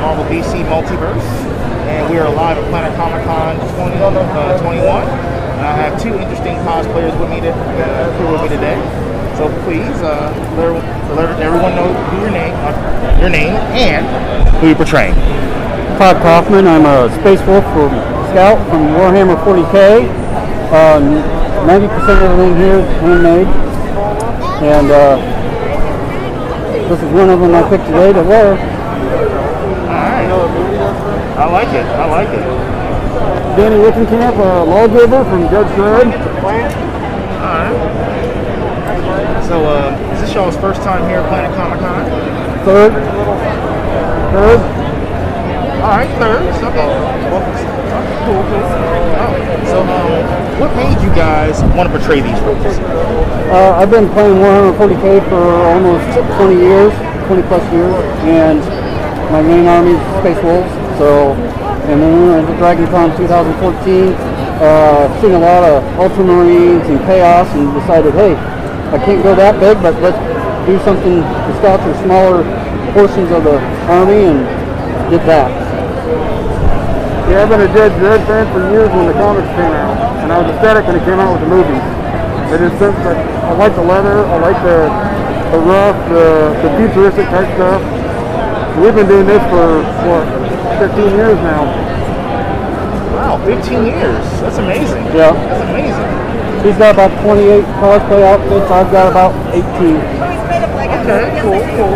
Marvel DC Multiverse, and we are live at Planet Comicon 20, uh, 21. And I have two interesting cosplayers with me, to, uh, here with me today. So please uh, let, let everyone know your name, uh, your name, and who you're portraying. Todd Kaufman. I'm a Space Wolf from Scout from Warhammer 40k. Uh, 90% of everything here is handmade. And uh, this is one of them I picked today to wear. I like it, I like it. Danny Wickenkamp, a lawgiver from Judge Dredd. Alright. So, uh, is this y'all's first time here at Planet Comicon? Third. Third. Alright, third. Okay. Well, cool, cool. So, um, what made you guys want to portray these roles? Uh, I've been playing Warhammer 40k for almost 20 years, 20 plus years, and my main army is Space Wolves. So, and then we went to DragonCon 2014, uh, seen a lot of Ultramarines and Chaos, and decided, hey, I can't go that big, but let's do something to scout the smaller portions of the army, and did that. Yeah, I've been a dead Dredd fan for years when the comics came out, and I was ecstatic when it came out with the movies. It is since I, I like the leather, I like the the rough, the, the futuristic type stuff. We've been doing this for what 15 years now. Wow, 15 years. That's amazing. Yeah. That's amazing. He's got about 28 cosplay outfits. I've got about 18. Okay, cool, cool.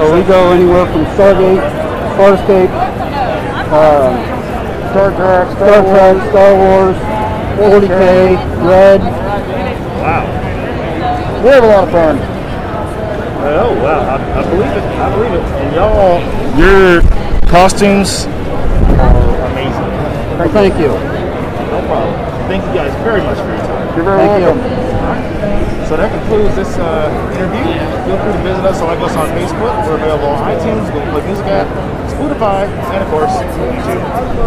So we go anywhere from Stargate, Farscape, uh, Star Trek, Star Trek, Star Wars, 40k, Red. Wow. We have a lot of fun. Oh, wow. I, I believe it. I believe it. And y'all, your costumes are amazing. Well, thank you. No problem. Thank you guys very much for your time. You're very Thank welcome. you. So that concludes this uh, interview. Feel free to visit us or like us on Facebook. We're available on iTunes, Google Play Music app, Spotify, and of course, YouTube.